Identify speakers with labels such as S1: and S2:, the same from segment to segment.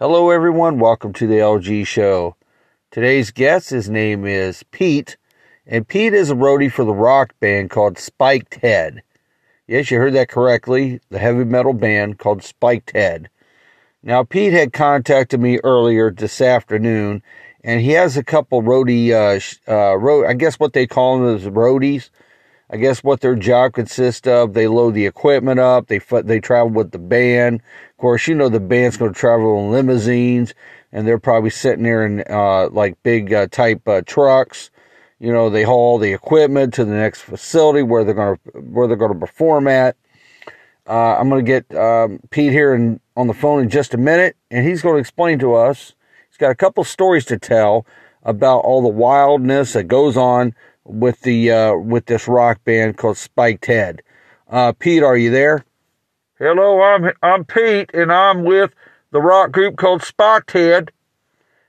S1: Hello, everyone. Welcome to the LG Show. Today's guest, his name is Pete, and Pete is a roadie for the rock band called Spiked Head. Yes, you heard that correctly. The heavy metal band called Spiked Head. Now, Pete had contacted me earlier this afternoon, and he has a couple roadie, uh, uh, road, I guess what they call them is roadies. I guess what their job consists of. They load the equipment up. They they travel with the band. Of course, you know the band's going to travel in limousines, and they're probably sitting there in uh, like big uh, type uh, trucks. You know, they haul the equipment to the next facility where they're going to where they're going to perform at. Uh, I'm going to get um, Pete here in, on the phone in just a minute, and he's going to explain to us. He's got a couple stories to tell about all the wildness that goes on with the uh, with this rock band called Spiked Head. Uh, Pete, are you there?
S2: Hello, I'm I'm Pete, and I'm with the rock group called Spiked Head.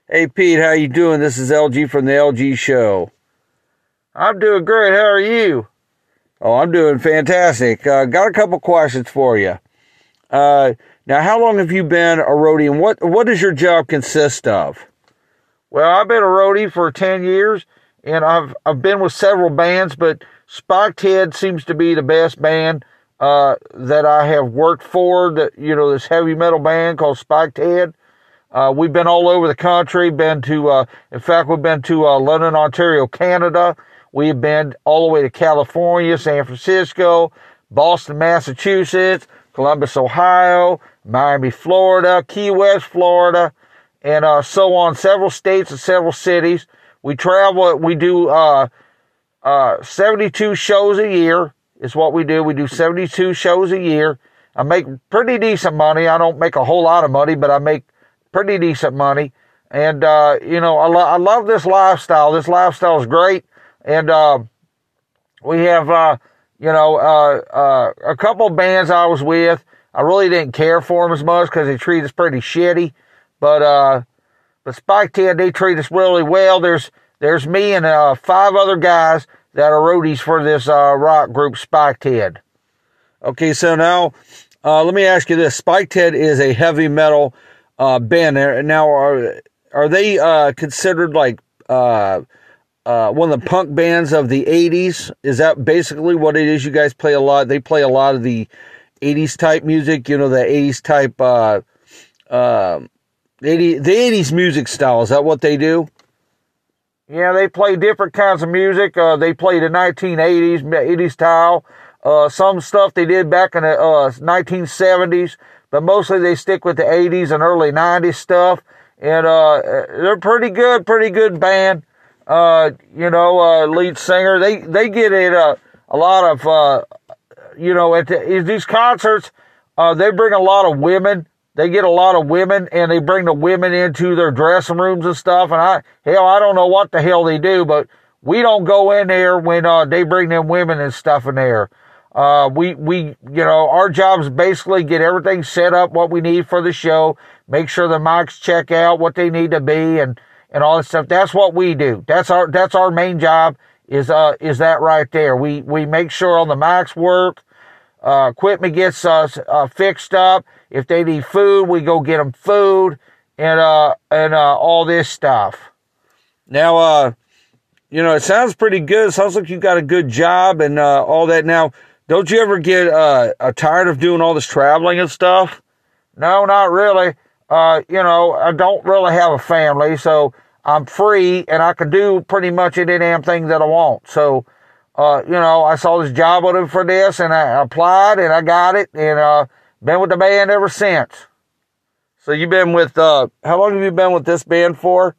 S1: Hey, Pete, how you doing? This is LG from the LG Show.
S2: I'm doing great. How are you?
S1: Oh, I'm doing fantastic. Uh, got a couple questions for you. Uh, now, how long have you been a roadie, and what what does your job consist of?
S2: Well, I've been a roadie for ten years, and I've I've been with several bands, but Spiked Head seems to be the best band uh, that I have worked for. That you know, this heavy metal band called Spiked Head. Uh, we've been all over the country. Been to, uh, in fact, we've been to uh, London, Ontario, Canada. We've been all the way to California, San Francisco, Boston, Massachusetts, Columbus, Ohio, Miami, Florida, Key West, Florida, and uh, so on. Several states and several cities. We travel, we do uh, uh, 72 shows a year, is what we do. We do 72 shows a year. I make pretty decent money. I don't make a whole lot of money, but I make pretty decent money. And, uh, you know, I, lo- I love this lifestyle. This lifestyle is great. And uh, we have, uh, you know, uh, uh, a couple bands I was with. I really didn't care for them as much because they treat us pretty shitty. But uh, but Spiked Head, they treat us really well. There's there's me and uh, five other guys that are roadies for this uh, rock group, Spiked Head.
S1: Okay, so now uh, let me ask you this: Spiked Head is a heavy metal uh, band. Now, are are they uh, considered like uh, one of the punk bands of the '80s? Is that basically what it is? You guys play a lot. They play a lot of the '80s type music. You know, the '80s type. 80, the 80s music style. Is that what they do?
S2: Yeah, they play different kinds of music. Uh, they play the 1980s, 80s style. Uh, some stuff they did back in the uh, 1970s, but mostly they stick with the 80s and early 90s stuff. And uh, they're pretty good, pretty good band. Uh, you know, uh, lead singer. They they get it uh, a lot of you know at, the, at these concerts. they bring a lot of women they get a lot of women and they bring the women into their dressing rooms and stuff. And I, hell, I don't know what the hell they do, but we don't go in there when, uh, they bring them women and stuff in there. Uh, we, we, you know, our job is basically get everything set up, what we need for the show, make sure the mics check out what they need to be and, and all that stuff. That's what we do. That's our, that's our main job is, uh, is that right there. We, we make sure all the mics work, uh, equipment gets uh, uh, fixed up. If they need food, we go get them food and uh and uh all this stuff.
S1: Now, uh, you know, it sounds pretty good. It sounds like you got a good job and uh, all that. Now, don't you ever get uh, uh, tired of doing all this traveling and stuff?
S2: No, not really. Uh, you know, I don't really have a family, so I'm free and I can do pretty much any damn thing that I want. So, uh, you know, I saw this job open for this and I applied and I got it and, uh, been with the band ever since.
S1: So you've been with, uh, how long have you been with this band for?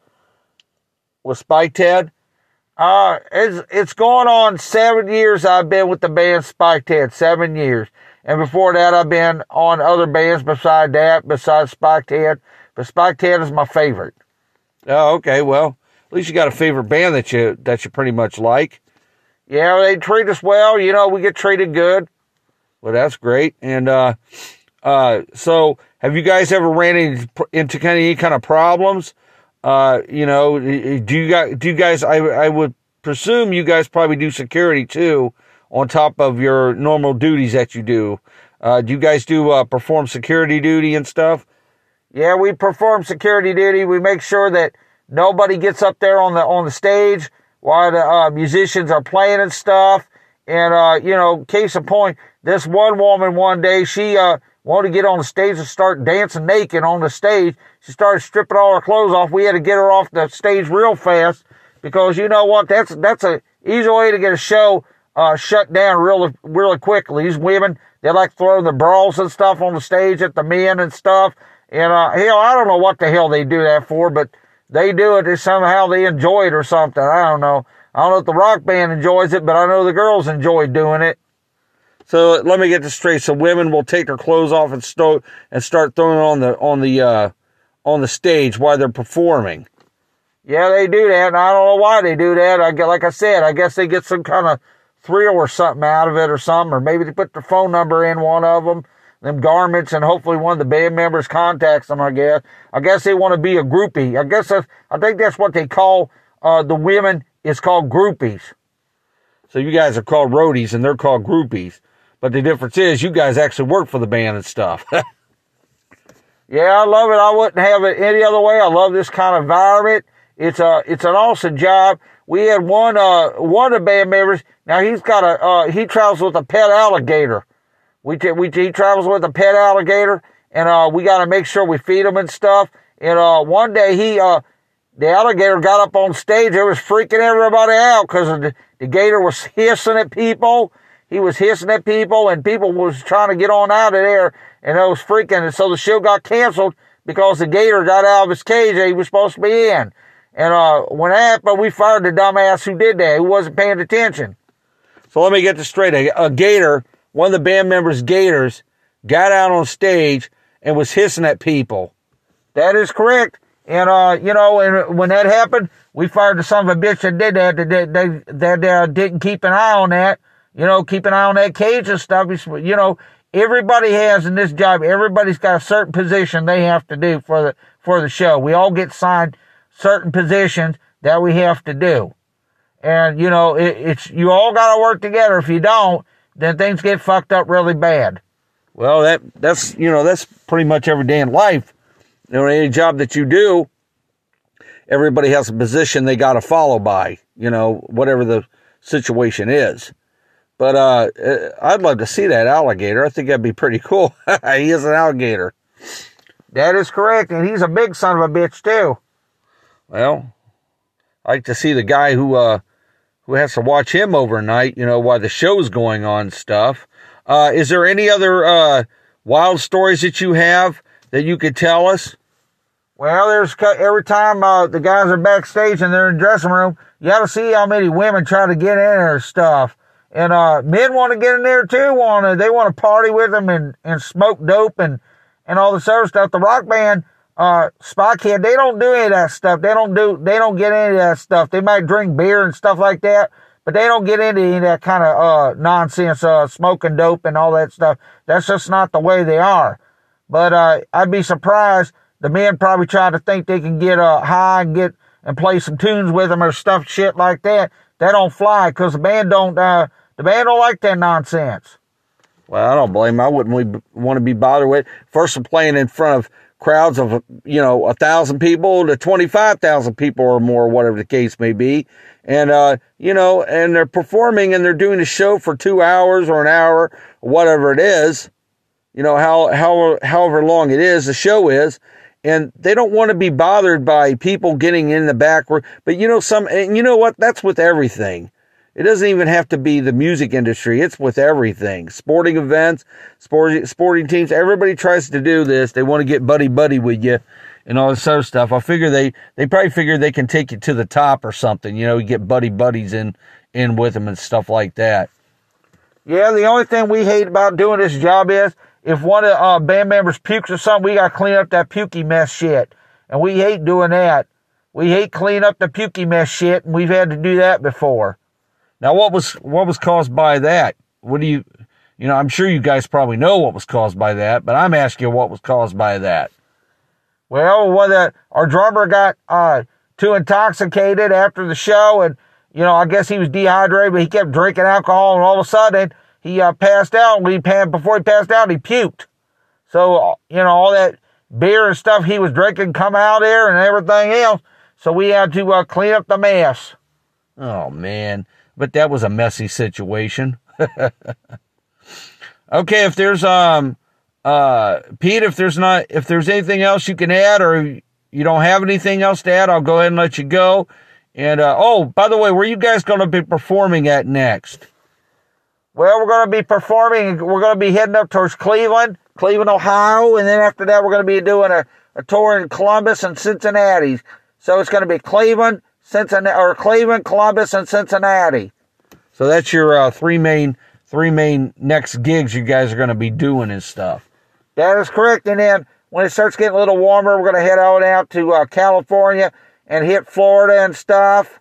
S1: With Spiked Head?
S2: Uh, it's, it's going on seven years I've been with the band Spiked Head, seven years. And before that, I've been on other bands beside that, besides Spiked Head. But Spiked Head is my favorite.
S1: Oh, okay. Well, at least you got a favorite band that you, that you pretty much like.
S2: Yeah, they treat us well. You know, we get treated good.
S1: Well, that's great. And uh, uh, so, have you guys ever ran into, into kind of any kind of problems? Uh, you know, do you guys? Do you guys? I I would presume you guys probably do security too, on top of your normal duties that you do. Uh, do you guys do uh, perform security duty and stuff?
S2: Yeah, we perform security duty. We make sure that nobody gets up there on the on the stage while the uh, musicians are playing and stuff. And uh, you know, case in point, this one woman one day she uh, wanted to get on the stage and start dancing naked on the stage. She started stripping all her clothes off. We had to get her off the stage real fast because you know what? That's that's a easy way to get a show uh, shut down really really quickly. These women they like throwing the brawls and stuff on the stage at the men and stuff. And uh, hell, I don't know what the hell they do that for, but they do it. Somehow they enjoy it or something. I don't know. I don't know if the rock band enjoys it, but I know the girls enjoy doing it.
S1: So let me get this straight. So women will take their clothes off and sto- and start throwing on the on the uh, on the stage while they're performing.
S2: Yeah, they do that, and I don't know why they do that. I get, like I said, I guess they get some kind of thrill or something out of it, or something, or maybe they put their phone number in one of them, them garments, and hopefully one of the band members contacts them. I guess. I guess they want to be a groupie. I guess that's, I think that's what they call uh, the women. It's called groupies.
S1: So you guys are called roadies, and they're called groupies. But the difference is, you guys actually work for the band and stuff.
S2: yeah, I love it. I wouldn't have it any other way. I love this kind of environment. It's a, it's an awesome job. We had one, uh, one of the band members. Now he's got a, uh, he travels with a pet alligator. We, t- we, he travels with a pet alligator and, uh, we got to make sure we feed him and stuff. And, uh, one day he, uh, the alligator got up on stage. It was freaking everybody out because the, the gator was hissing at people. He was hissing at people and people was trying to get on out of there and it was freaking. And so the show got canceled because the gator got out of his cage that he was supposed to be in. And uh, when that happened, we fired the dumbass who did that, who wasn't paying attention.
S1: So let me get this straight. A, a gator, one of the band members' gators, got out on stage and was hissing at people.
S2: That is correct. And, uh, you know, and when that happened, we fired the son of a bitch that did that, that, that, uh, didn't keep an eye on that. You know, keep an eye on that cage and stuff. You know, everybody has in this job, everybody's got a certain position they have to do for the, for the show. We all get signed certain positions that we have to do. And, you know, it, it's, you all got to work together. If you don't, then things get fucked up really bad.
S1: Well, that, that's, you know, that's pretty much every day in life. You know, any job that you do, everybody has a position they got to follow by, you know, whatever the situation is. But, uh, uh I'd love to see that alligator. I think that'd be pretty cool. he is an alligator.
S2: That is correct. And he's a big son of a bitch, too.
S1: Well, I like to see the guy who uh who has to watch him overnight, you know, while the show's going on stuff. Uh, is there any other uh, wild stories that you have that you could tell us?
S2: Well, there's every time uh, the guys are backstage and they're in the dressing room, you got to see how many women try to get in and stuff. And uh, men want to get in there too. Want to they want to party with them and, and smoke dope and and all this other stuff. The rock band uh, they don't do any of that stuff. They don't do, they don't get any of that stuff. They might drink beer and stuff like that, but they don't get into any of that kind of, uh, nonsense, uh, smoking dope and all that stuff. That's just not the way they are. But, uh, I'd be surprised. The men probably try to think they can get, uh, high and get, and play some tunes with them or stuff, shit like that. That don't fly because the band don't, uh, the band don't like that nonsense.
S1: Well, I don't blame them. I wouldn't want to be bothered with. First, I'm playing in front of crowds of, you know, a thousand people to 25,000 people or more, whatever the case may be. And, uh, you know, and they're performing and they're doing a show for two hours or an hour, whatever it is, you know, how, how, however long it is, the show is. And they don't want to be bothered by people getting in the back. Room. But you know, some, and you know what? That's with everything. It doesn't even have to be the music industry. It's with everything. Sporting events, sporting, sporting teams. Everybody tries to do this. They want to get buddy buddy with you and all this other stuff. I figure they, they probably figure they can take you to the top or something. You know, you get buddy buddies in, in with them and stuff like that.
S2: Yeah, the only thing we hate about doing this job is if one of uh, band members pukes or something, we got to clean up that pukey mess shit. And we hate doing that. We hate cleaning up the pukey mess shit, and we've had to do that before.
S1: Now, what was what was caused by that? What do you, you know? I'm sure you guys probably know what was caused by that, but I'm asking you what was caused by that.
S2: Well, whether our drummer got uh, too intoxicated after the show, and you know, I guess he was dehydrated, but he kept drinking alcohol, and all of a sudden he uh, passed out. When he before he passed out, he puked. So you know, all that beer and stuff he was drinking come out there and everything else. So we had to uh, clean up the mess.
S1: Oh man, but that was a messy situation. okay, if there's um uh Pete, if there's not if there's anything else you can add or you don't have anything else to add, I'll go ahead and let you go. And uh, oh, by the way, where you guys going to be performing at next?
S2: Well, we're going to be performing. We're going to be heading up towards Cleveland, Cleveland, Ohio, and then after that, we're going to be doing a, a tour in Columbus and Cincinnati. So it's going to be Cleveland, Cincinnati, or Cleveland, Columbus, and Cincinnati.
S1: So that's your uh, three main three main next gigs you guys are going to be doing and stuff.
S2: That is correct. And then when it starts getting a little warmer, we're going to head on out to uh, California and hit Florida and stuff.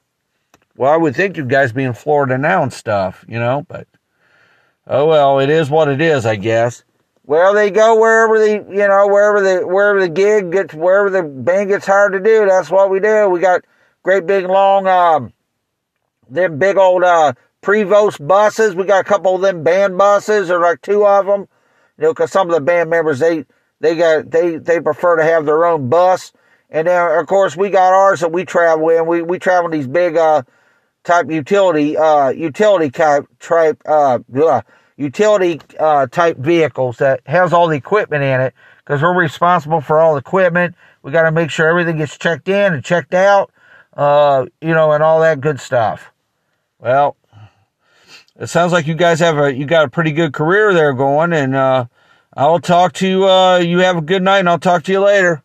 S1: Well, I would think you guys be in Florida now and stuff, you know, but oh well, it is what it is, I guess.
S2: Well, they go wherever the you know wherever the wherever the gig gets wherever the band gets hard to do. That's what we do. We got great big long um them big old uh Prevost buses. We got a couple of them band buses, or like two of them. You know, because some of the band members they they got they they prefer to have their own bus. And then of course we got ours that we travel in. We we travel in these big uh type utility uh utility type type uh utility uh, type vehicles that has all the equipment in it because we're responsible for all the equipment. We got to make sure everything gets checked in and checked out, uh, you know, and all that good stuff.
S1: Well, it sounds like you guys have a you got a pretty good career there going, and uh, I'll talk to you. Uh, you have a good night, and I'll talk to you later.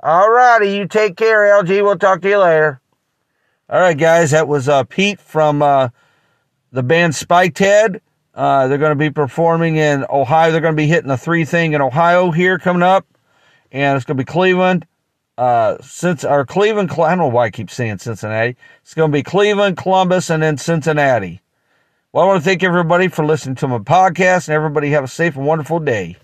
S2: All righty, you take care, LG. We'll talk to you later.
S1: All right, guys, that was uh, Pete from uh, the band Spiked Head. Uh, they're going to be performing in Ohio. They're going to be hitting the three thing in Ohio here coming up, and it's going to be Cleveland. Uh, since our Cleveland, I don't know why I keep saying Cincinnati. It's going to be Cleveland, Columbus, and then Cincinnati. Well, I want to thank everybody for listening to my podcast, and everybody have a safe and wonderful day.